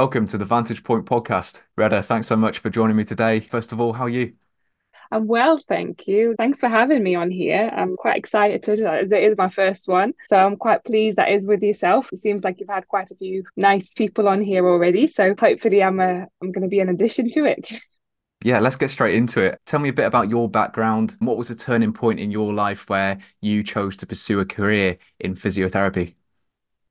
welcome to the Vantage Point podcast. Reda, thanks so much for joining me today. First of all, how are you? I'm well, thank you. Thanks for having me on here. I'm quite excited to, as it is my first one. So I'm quite pleased that is with yourself. It seems like you've had quite a few nice people on here already. So hopefully I'm a, I'm going to be an addition to it. Yeah, let's get straight into it. Tell me a bit about your background. What was the turning point in your life where you chose to pursue a career in physiotherapy?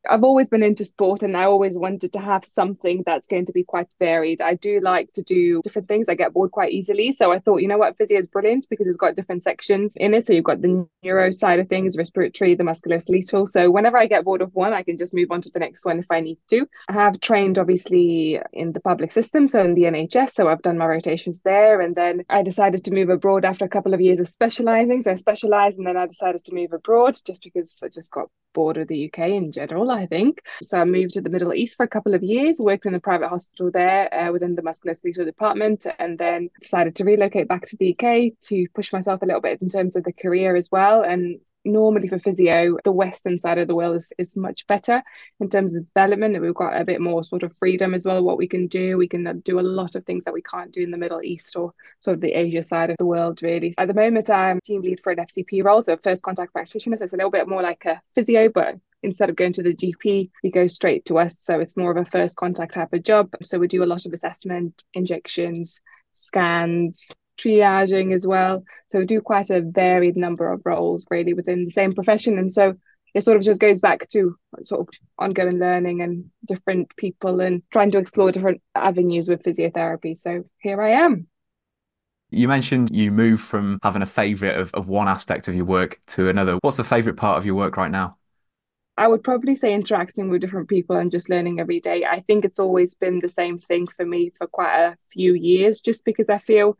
I've always been into sport and I always wanted to have something that's going to be quite varied. I do like to do different things. I get bored quite easily. So I thought, you know what, physio is brilliant because it's got different sections in it. So you've got the neuro side of things, respiratory, the musculoskeletal. So whenever I get bored of one, I can just move on to the next one if I need to. I have trained obviously in the public system, so in the NHS. So I've done my rotations there. And then I decided to move abroad after a couple of years of specializing. So I specialized and then I decided to move abroad just because I just got bored of the UK in general, I think. So I moved to the Middle East for a couple of years, worked in a private hospital there uh, within the musculoskeletal department, and then decided to relocate back to the UK to push myself a little bit in terms of the career as well. And normally for physio, the western side of the world is, is much better in terms of development. And We've got a bit more sort of freedom as well, what we can do. We can uh, do a lot of things that we can't do in the Middle East or sort of the Asia side of the world, really. At the moment, I'm team lead for an FCP role, so first contact practitioner. So it's a little bit more like a physio, but instead of going to the GP, you go straight to us. So it's more of a first contact type of job. So we do a lot of assessment, injections, scans, triaging as well. So we do quite a varied number of roles really within the same profession. And so it sort of just goes back to sort of ongoing learning and different people and trying to explore different avenues with physiotherapy. So here I am. You mentioned you moved from having a favorite of, of one aspect of your work to another. What's the favorite part of your work right now? I would probably say interacting with different people and just learning every day. I think it's always been the same thing for me for quite a few years, just because I feel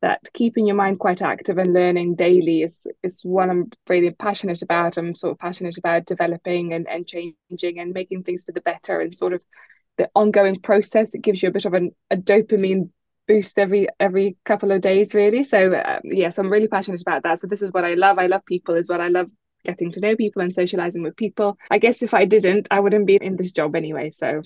that keeping your mind quite active and learning daily is is what I'm really passionate about. I'm sort of passionate about developing and, and changing and making things for the better and sort of the ongoing process. It gives you a bit of an, a dopamine boost every every couple of days really. So um, yes i'm really passionate about that. So this is what i love. I love people is what i love getting to know people and socializing with people. I guess if i didn't i wouldn't be in this job anyway. So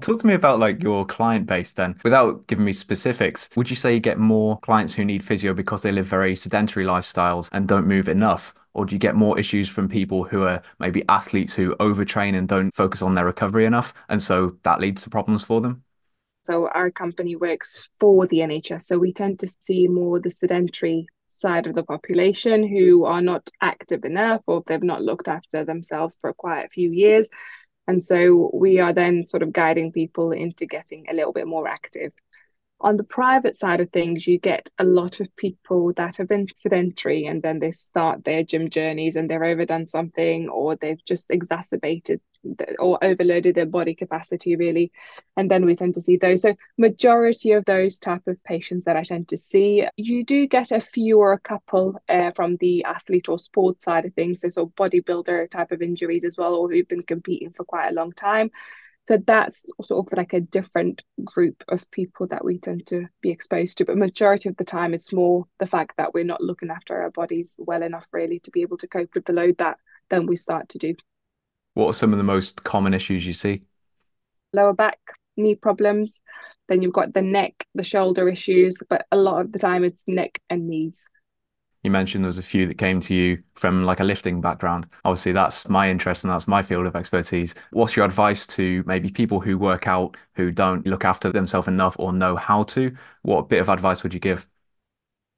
Talk to me about like your client base then. Without giving me specifics, would you say you get more clients who need physio because they live very sedentary lifestyles and don't move enough? Or do you get more issues from people who are maybe athletes who overtrain and don't focus on their recovery enough? And so that leads to problems for them? So our company works for the NHS. So we tend to see more the sedentary side of the population who are not active enough or they've not looked after themselves for quite a few years. And so we are then sort of guiding people into getting a little bit more active. On the private side of things, you get a lot of people that have been sedentary and then they start their gym journeys and they've overdone something or they've just exacerbated or overloaded their body capacity really. And then we tend to see those. So majority of those type of patients that i tend to see you do get a few or a couple uh, from the athlete or sports side of things. So sort of bodybuilder type of injuries as well or who've been competing for quite a long time so that's sort of like a different group of people that we tend to be exposed to. But majority of the time, it's more the fact that we're not looking after our bodies well enough, really, to be able to cope with the load that then we start to do. What are some of the most common issues you see? Lower back, knee problems. Then you've got the neck, the shoulder issues, but a lot of the time it's neck and knees you mentioned there was a few that came to you from like a lifting background. Obviously, that's my interest and that's my field of expertise. What's your advice to maybe people who work out who don't look after themselves enough or know how to? What bit of advice would you give?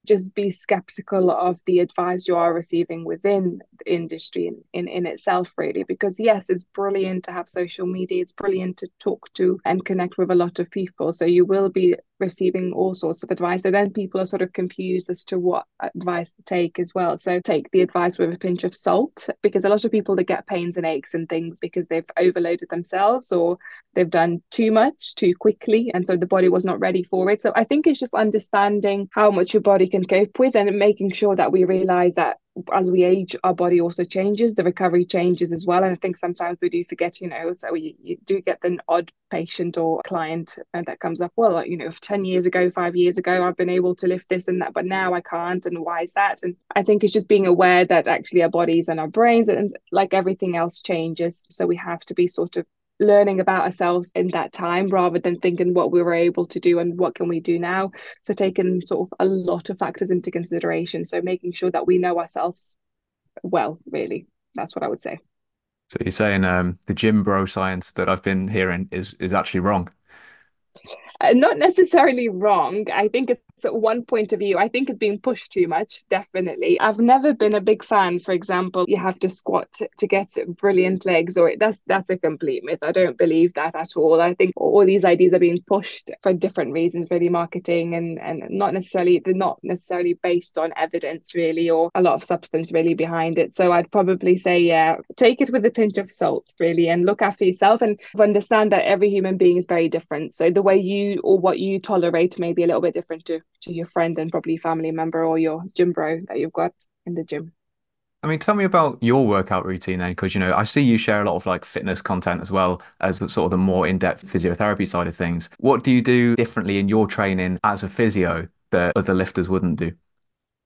Just be skeptical of the advice you are receiving within the industry in, in, in itself, really. Because, yes, it's brilliant to have social media, it's brilliant to talk to and connect with a lot of people. So, you will be receiving all sorts of advice. So, then people are sort of confused as to what advice to take as well. So, take the advice with a pinch of salt because a lot of people that get pains and aches and things because they've overloaded themselves or they've done too much too quickly. And so the body was not ready for it. So, I think it's just understanding how much your body can cope with and making sure that we realize that as we age our body also changes the recovery changes as well. And i think sometimes we do forget you know so we, you do get an odd patient or client uh, that comes up well you know 10 years ago 5 years ago i've been able to lift this and that but now i can't and why is that? And i think it's just being aware that actually our bodies and our brains and like everything else changes. So we have to be sort of learning about ourselves in that time rather than thinking what we were able to do and what can we do now. So taking sort of a lot of factors into consideration. So making sure that we know ourselves well really. That's what i would say. So you're saying um, the gym bro science that i've been hearing is is actually wrong? Uh, not necessarily wrong. I think it's one point of view. I think it's being pushed too much, definitely. I've never been a big fan, for example, you have to squat to get brilliant legs, or that's that's a complete myth. I don't believe that at all. I think all these ideas are being pushed for different reasons, really marketing and and not necessarily they're not necessarily based on evidence really or a lot of substance really behind it. So I'd probably say, yeah, take it with a pinch of salt, really, and look after yourself and understand that every human being is very different. So the way you or what you tolerate may be a little bit different to to your friend and probably family member or your gym bro that you've got in the gym. I mean, tell me about your workout routine then, because you know I see you share a lot of like fitness content as well as sort of the more in-depth physiotherapy side of things. What do you do differently in your training as a physio that other lifters wouldn't do?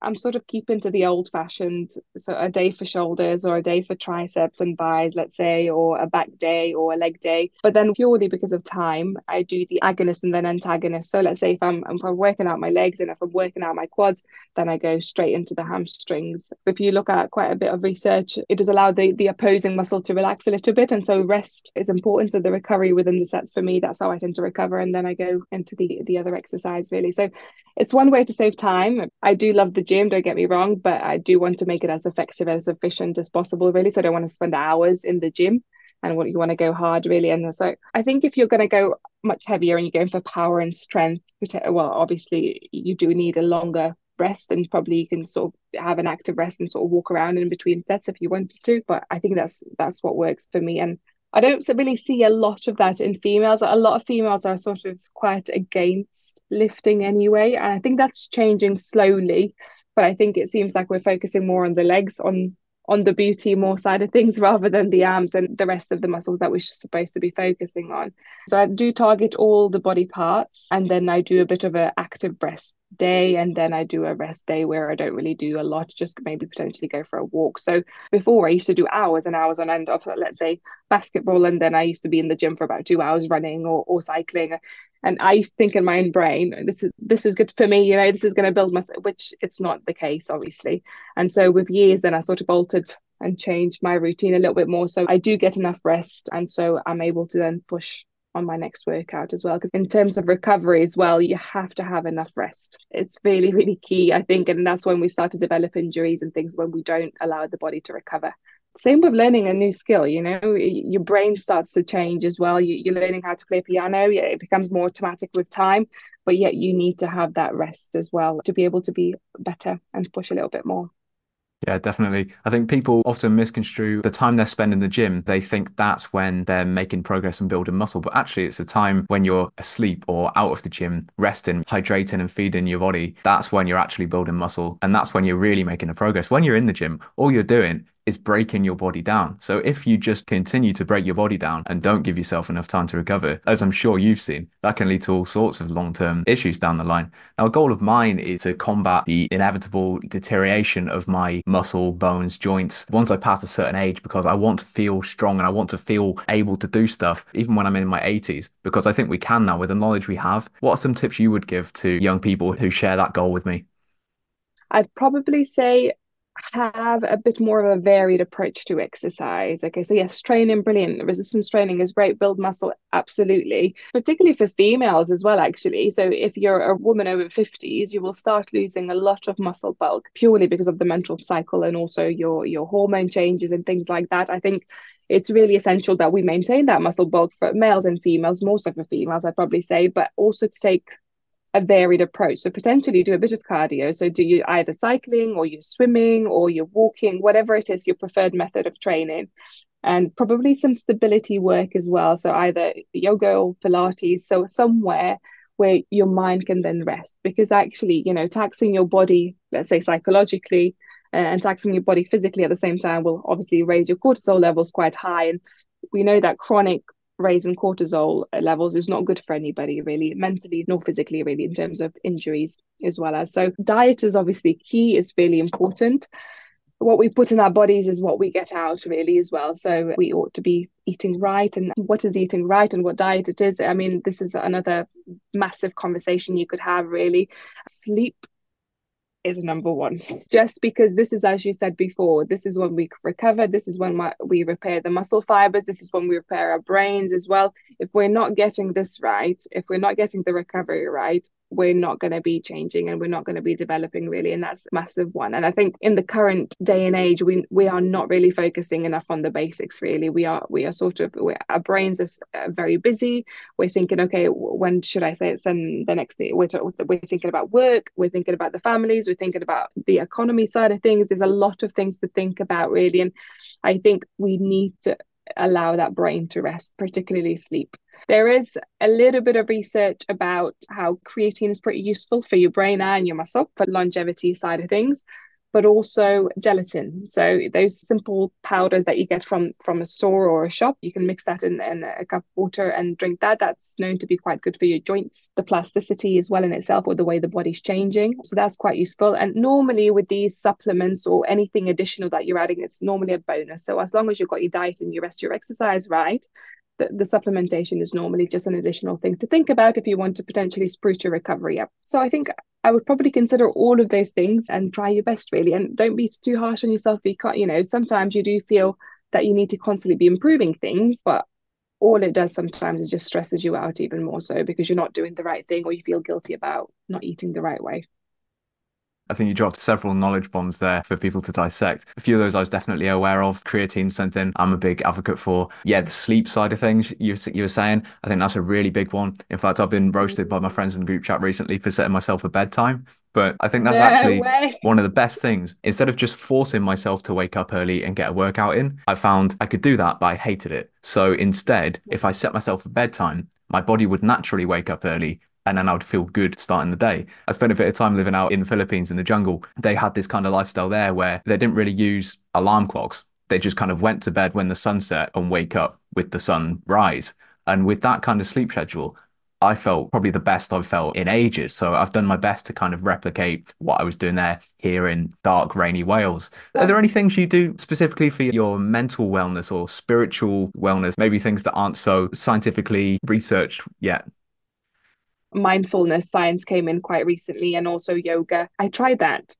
I'm sort of keeping to the old fashioned, so a day for shoulders or a day for triceps and bis, let's say, or a back day or a leg day. But then purely because of time, I do the agonist and then antagonist. So let's say if I'm, if I'm working out my legs and if I'm working out my quads, then I go straight into the hamstrings. If you look at quite a bit of research, it does allow the, the opposing muscle to relax a little bit. And so rest is important. So the recovery within the sets for me, that's how I tend to recover. And then I go into the, the other exercise really. So it's one way to save time. I do love the gym, don't get me wrong, but I do want to make it as effective, as efficient as possible, really. So I don't want to spend hours in the gym and what you want to go hard, really. And so I think if you're going to go much heavier and you're going for power and strength, well, obviously you do need a longer rest and probably you can sort of have an active rest and sort of walk around in between sets if you wanted to but i think that's that's what works for me and I don't really see a lot of that in females. A lot of females are sort of quite against lifting anyway. And I think that's changing slowly. But I think it seems like we're focusing more on the legs, on on the beauty more side of things rather than the arms and the rest of the muscles that we're supposed to be focusing on. So I do target all the body parts and then I do a bit of an active rest day and then I do a rest day where I don't really do a lot, just maybe potentially go for a walk. So before I used to do hours and hours on end of let's say basketball and then I used to be in the gym for about two hours running or, or cycling. And I think in my own brain, this is this is good for me, you know, this is going to build myself, which it's not the case, obviously. And so with years then I sort of altered and changed my routine a little bit more. So I do get enough rest and so I'm able to then push on my next workout as well. Because in terms of recovery as well, you have to have enough rest. It's really, really key, I think. And that's when we start to develop injuries and things when we don't allow the body to recover. Same with learning a new skill, you know, your brain starts to change as well. You, are learning how to play piano, it becomes more automatic with time, but yet you need to have that rest as well to be able to be better and push a little bit more. Yeah, definitely. I think people often misconstrue the time they spend in the gym. They think that's when they're making progress and building muscle, but actually, it's a time when you're asleep or out of the gym, resting, hydrating, and feeding your body. That's when you're actually building muscle. And that's when you're really making a progress. When you're in the gym, all you're doing is breaking your body down. So if you just continue to break your body down and don't give yourself enough time to recover, as I'm sure you've seen, that can lead to all sorts of long term issues down the line. Now, a goal of mine is to combat the inevitable deterioration of my muscle, bones, joints once I pass a certain age because I want to feel strong and I want to feel able to do stuff even when I'm in my 80s because I think we can now with the knowledge we have. What are some tips you would give to young people who share that goal with me? I'd probably say have a bit more of a varied approach to exercise. Okay, so yes, training, brilliant. Resistance training is great, build muscle, absolutely. Particularly for females as well, actually. So if you're a woman over 50s, you will start losing a lot of muscle bulk purely because of the menstrual cycle and also your your hormone changes and things like that. I think it's really essential that we maintain that muscle bulk for males and females, more so for females, I'd probably say, but also to take a varied approach. So potentially do a bit of cardio. So do you either cycling or you're swimming or you're walking, whatever it is your preferred method of training. And probably some stability work as well. So either yoga or Pilates. So somewhere where your mind can then rest because actually, you know, taxing your body, let's say psychologically, uh, and taxing your body physically at the same time will obviously raise your cortisol levels quite high. And we know that chronic raising cortisol levels is not good for anybody really mentally nor physically really in terms of injuries as well as so diet is obviously key is really important. What we put in our bodies is what we get out really as well so we ought to be eating right and what is eating right and what diet it is i mean this is another massive conversation you could have really. Sleep is number one. Just because this is as you said before this is when we recover this is when we repair the muscle fibers this is when we repair our brains as well. If we're not getting this right if we're not getting the recovery right we're not going to be changing and we're not going to be developing really and that's massive one. And i think in the current day and age we we are not really focusing enough on the basics really. We are we are sort of our brains are very busy. We're thinking okay when should i say it's and the next day we're, we're thinking about work we're thinking about the families we're thinking about the economy side of things there's a lot of things to think about really. And i think we need to allow that brain to rest particularly sleep. There is a little bit of research about how creatine is pretty useful for your brain and your muscle for longevity side of things but also gelatin. So those simple powders that you get from from a store or a shop, you can mix that in, in a cup of water and drink that. That's known to be quite good for your joints, the plasticity as well in itself, or the way the body's changing. So that's quite useful. And normally with these supplements or anything additional that you're adding, it's normally a bonus. So as long as you've got your diet and you rest your exercise right, the, the supplementation is normally just an additional thing to think about if you want to potentially spruce your recovery up. So I think I would probably consider all of those things and try your best really. And don't be too harsh on yourself because, you know, sometimes you do feel that you need to constantly be improving things, but all it does sometimes is just stresses you out even more so because you're not doing the right thing or you feel guilty about not eating the right way. I think you dropped several knowledge bombs there for people to dissect. A few of those I was definitely aware of. Creatine, something I'm a big advocate for. Yeah, the sleep side of things you, you were saying, I think that's a really big one. In fact, I've been roasted by my friends in group chat recently for setting myself a bedtime. But I think that's no actually way. one of the best things. Instead of just forcing myself to wake up early and get a workout in, I found I could do that, but I hated it. So instead, if I set myself a bedtime, my body would naturally wake up early and then I would feel good starting the day. I spent a bit of time living out in the Philippines in the jungle. They had this kind of lifestyle there where they didn't really use alarm clocks. They just kind of went to bed when the sun set and wake up with the sun rise. And with that kind of sleep schedule, I felt probably the best I've felt in ages. So I've done my best to kind of replicate what I was doing there here in dark, rainy Wales. Are there any things you do specifically for your mental wellness or spiritual wellness? Maybe things that aren't so scientifically researched yet? Mindfulness science came in quite recently and also yoga. I tried that.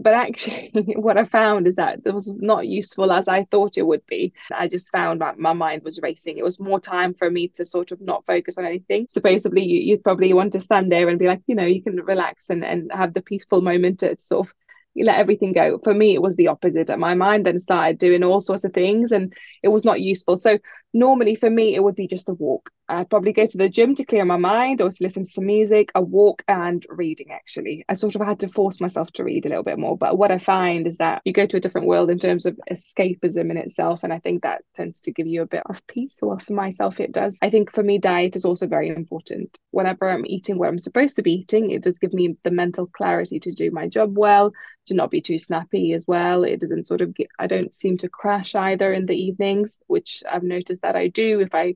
But actually, what I found is that it was not useful as I thought it would be. I just found that my mind was racing. It was more time for me to sort of not focus on anything. Supposedly, you, you'd probably want to stand there and be like, you know, you can relax and, and have the peaceful moment to sort of let everything go. For me, it was the opposite. My mind then started doing all sorts of things and it was not useful. So normally for me, it would be just a walk. I'd probably go to the gym to clear my mind or to listen to some music, a walk and reading actually. I sort of had to force myself to read a little bit more. But what I find is that you go to a different world in terms of escapism in itself. And I think that tends to give you a bit of peace. Or for myself, it does. I think for me, diet is also very important. Whenever I'm eating what I'm supposed to be eating, it does give me the mental clarity to do my job well, to not be too snappy as well. It doesn't sort of get, I don't seem to crash either in the evenings, which I've noticed that I do if I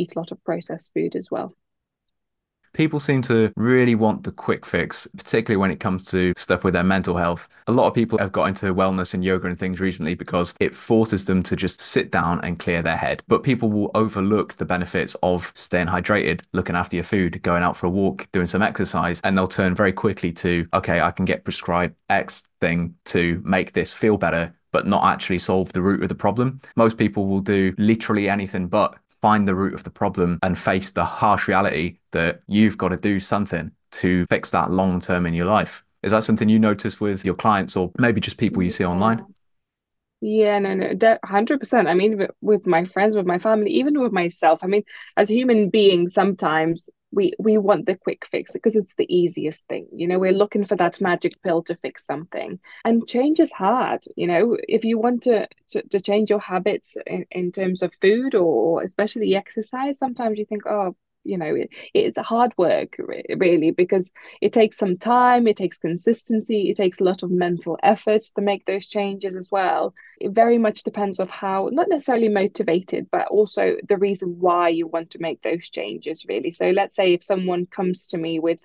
eat a lot of processed food as well. People seem to really want the quick fix, particularly when it comes to stuff with their mental health. A lot of people have got into wellness and yoga and things recently because it forces them to just sit down and clear their head. But people will overlook the benefits of staying hydrated, looking after your food, going out for a walk, doing some exercise, and they'll turn very quickly to, okay, I can get prescribed X thing to make this feel better but not actually solve the root of the problem. Most people will do literally anything but find the root of the problem and face the harsh reality that you've got to do something to fix that long term in your life. Is that something you notice with your clients or maybe just people you see online? Yeah, no, no, 100%. I mean, with my friends, with my family, even with myself. I mean, as human beings, sometimes we we want the quick fix because it's the easiest thing you know we're looking for that magic pill to fix something and change is hard you know if you want to to, to change your habits in, in terms of food or especially exercise sometimes you think oh you know it, it's hard work really because it takes some time it takes consistency it takes a lot of mental effort to make those changes as well. It very much depends of how not necessarily motivated but also the reason why you want to make those changes really. So let's say if someone comes to me with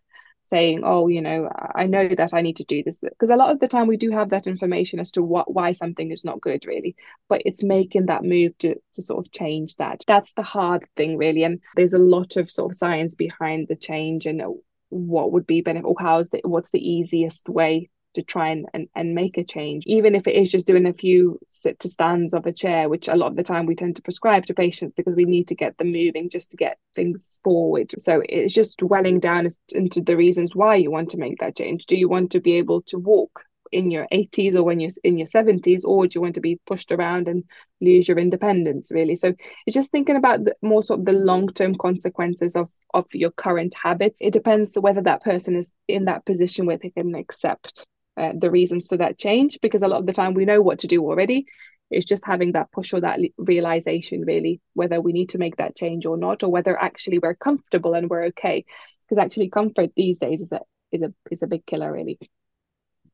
saying, oh, you know, I know that I need to do this. Because a lot of the time we do have that information as to what why something is not good, really. But it's making that move to to sort of change that. That's the hard thing, really. And there's a lot of sort of science behind the change and what would be benefit or how's the what's the easiest way to try and, and, and make a change, even if it is just doing a few sit to stands of a chair, which a lot of the time we tend to prescribe to patients because we need to get them moving just to get things forward. So it's just dwelling down into the reasons why you want to make that change. Do you want to be able to walk in your 80s or when you're in your 70s or do you want to be pushed around and lose your independence really so it's just thinking about the more sort of the long-term consequences of of your current habits it depends whether that person is in that position where they can accept uh, the reasons for that change because a lot of the time we know what to do already it's just having that push or that realization really whether we need to make that change or not or whether actually we're comfortable and we're okay because actually comfort these days is a is a is a big killer really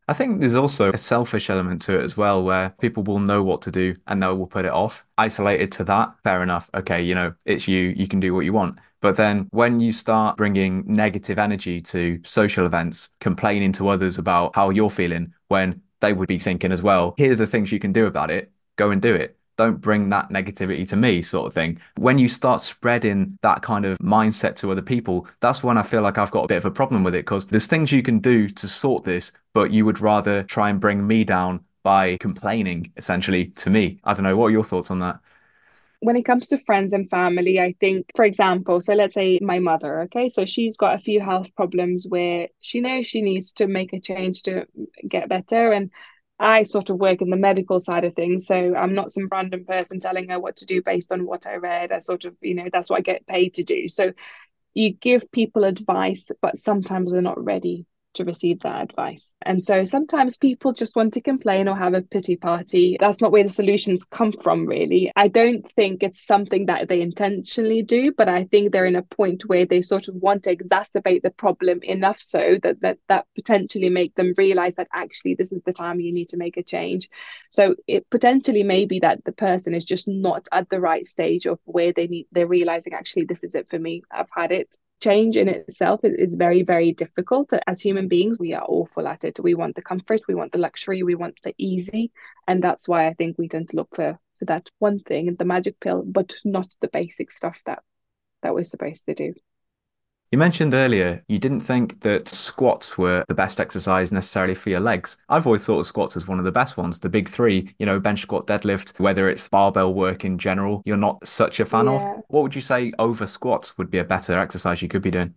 I think there's also a selfish element to it as well, where people will know what to do and they will put it off. Isolated to that, fair enough. Okay, you know, it's you, you can do what you want. But then when you start bringing negative energy to social events, complaining to others about how you're feeling when they would be thinking as well, here are the things you can do about it, go and do it. Don't bring that negativity to me, sort of thing. When you start spreading that kind of mindset to other people, that's when I feel like I've got a bit of a problem with it because there's things you can do to sort this, but you would rather try and bring me down by complaining essentially to me. I don't know. What are your thoughts on that? When it comes to friends and family, I think, for example, so let's say my mother, okay, so she's got a few health problems where she knows she needs to make a change to get better. And I sort of work in the medical side of things. So I'm not some random person telling her what to do based on what I read. I sort of, you know, that's what I get paid to do. So you give people advice, but sometimes they're not ready to receive that advice. And so sometimes people just want to complain or have a pity party. That's not where the solutions come from, really. I don't think it's something that they intentionally do, but I think they're in a point where they sort of want to exacerbate the problem enough so that that, that potentially make them realize that actually this is the time you need to make a change. So it potentially may be that the person is just not at the right stage of where they need they're realizing actually this is it for me. I've had it change in itself is very very difficult. As human beings we are awful at it. We want the comfort we want the luxury we want the easy. And that's why i think we tend to look for for that one thing the magic pill but not the basic stuff that that we're supposed to do you mentioned earlier you didn't think that squats were the best exercise necessarily for your legs. I've always thought of squats as one of the best ones. The big three, you know, bench squat, deadlift, whether it's barbell work in general, you're not such a fan yeah. of. What would you say over squats would be a better exercise you could be doing?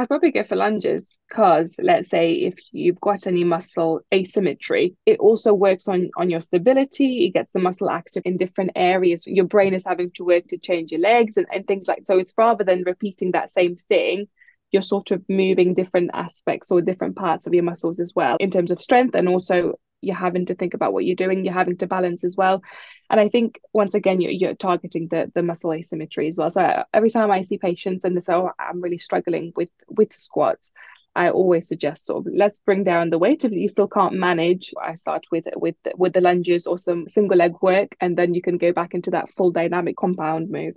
I'd probably go for lunges because let's say if you've got any muscle asymmetry, it also works on, on your stability. It gets the muscle active in different areas. Your brain is having to work to change your legs and, and things like so. It's rather than repeating that same thing, you're sort of moving different aspects or different parts of your muscles as well in terms of strength and also you're having to think about what you're doing you're having to balance as well and i think once again you're, you're targeting the the muscle asymmetry as well so every time i see patients and they say oh i'm really struggling with with squats I always suggest sort of let's bring down the weight. If you still can't manage, I start with with with the lunges or some single leg work, and then you can go back into that full dynamic compound move.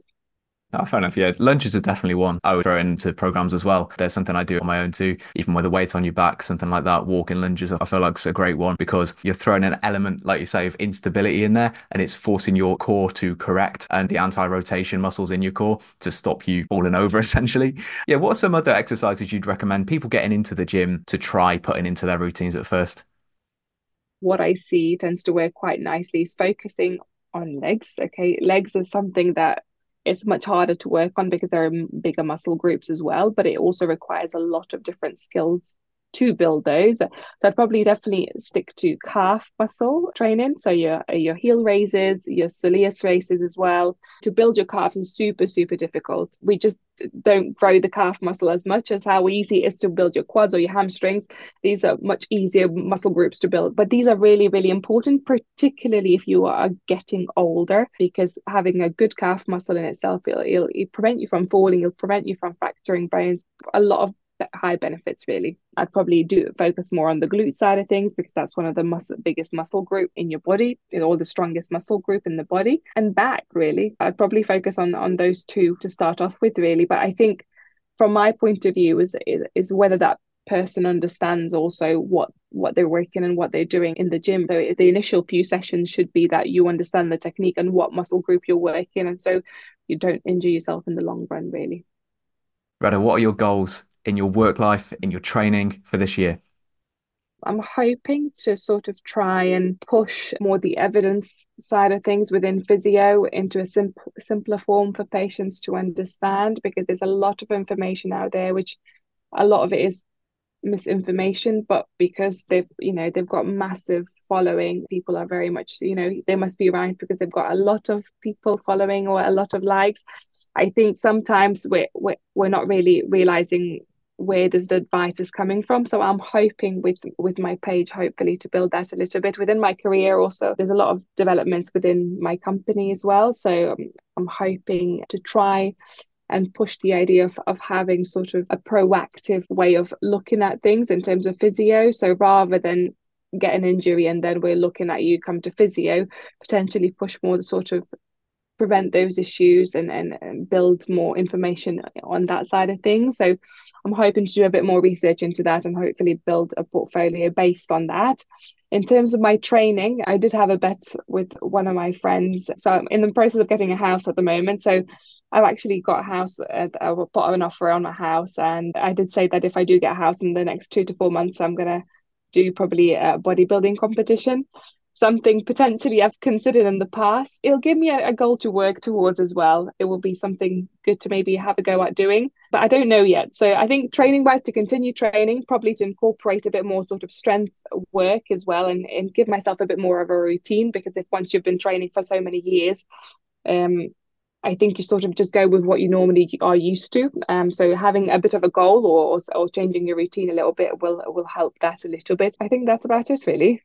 Oh, fair enough. Yeah, lunges are definitely one I would throw into programs as well. There's something I do on my own too, even with a weight on your back, something like that. Walking lunges, I feel like it's a great one because you're throwing an element, like you say, of instability in there, and it's forcing your core to correct and the anti-rotation muscles in your core to stop you falling over, essentially. Yeah. What are some other exercises you'd recommend people getting into the gym to try putting into their routines at first? What I see tends to work quite nicely is focusing on legs. Okay, legs is something that it's much harder to work on because there are bigger muscle groups as well, but it also requires a lot of different skills to build those. So I'd probably definitely stick to calf muscle training. So your your heel raises, your soleus raises as well. To build your calves is super super difficult. We just don't grow the calf muscle as much as how easy it is to build your quads or your hamstrings. These are much easier muscle groups to build, but these are really really important, particularly if you are getting older, because having a good calf muscle in itself, it'll, it'll, it'll prevent you from falling, it'll prevent you from fracturing bones. A lot of high benefits really. I'd probably do focus more on the glute side of things because that's one of the biggest muscle group in your body or the strongest muscle group in the body. And back really. I'd probably focus on on those two to start off with really. But i think from my point of view is is whether that person understands also what what they're working and what they're doing in the gym. So the initial few sessions should be that you understand the technique and what muscle group you're working, and so you don't injure yourself in the long run, really. Reda, what are your goals in your work life, in your training for this year? I'm hoping to sort of try and push more the evidence side of things within physio into a simple, simpler form for patients to understand because there's a lot of information out there, which a lot of it is misinformation but because they've you know they've got massive following people are very much you know they must be right because they've got a lot of people following or a lot of likes i think sometimes we're we're, we're not really realizing where this advice is coming from. So i'm hoping with with my page hopefully to build that a little bit within my career. Also there's a lot of developments within my company as well. So um, i'm hoping to try and push the idea of, of having sort of a proactive way of looking at things in terms of physio. So rather than get an injury and then we're looking at you come to physio, potentially push more the sort of prevent those issues and, and, build more information on that side of things. So I'm hoping to do a bit more research into that and hopefully build a portfolio based on that. In terms of my training, I did have a bet with one of my friends. So I'm in the process of getting a house at the moment. So I've actually got a house, uh, I put an offer on a house. And I did say that if I do get a house in the next two to four months, I'm going to do probably a bodybuilding competition something potentially I've considered in the past. It'll give me a, a, goal to work towards as well. It will be something good to maybe have a go at doing, but I don't know yet. So I think training wise, to continue training, probably to incorporate a bit more sort of strength work as well and, and give myself a bit more of a routine because if once you've been training for so many years, um, I think you sort of just go with what you normally are used to. Um, so having a bit of a goal or, or changing your routine a little bit will will help that a little bit. I think that's about it, really.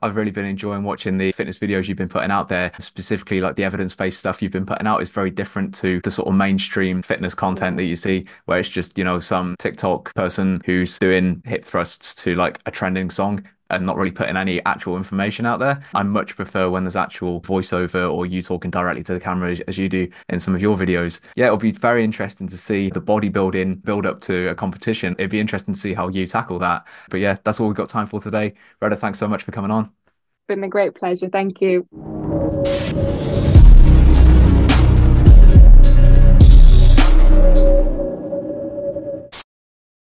I've really been enjoying watching the fitness videos you've been putting out there, specifically like the evidence based stuff you've been putting out is very different to the sort of mainstream fitness content that you see, where it's just, you know, some TikTok person who's doing hip thrusts to like a trending song and not really putting any actual information out there. I much prefer when there's actual voiceover or you talking directly to the camera as you do in some of your videos. Yeah, it'll be very interesting to see the bodybuilding build up to a competition. It'd be interesting to see how you tackle that. But yeah, that's all we've got time for today. Reda, thanks so much for coming on. Been a great pleasure. Thank you.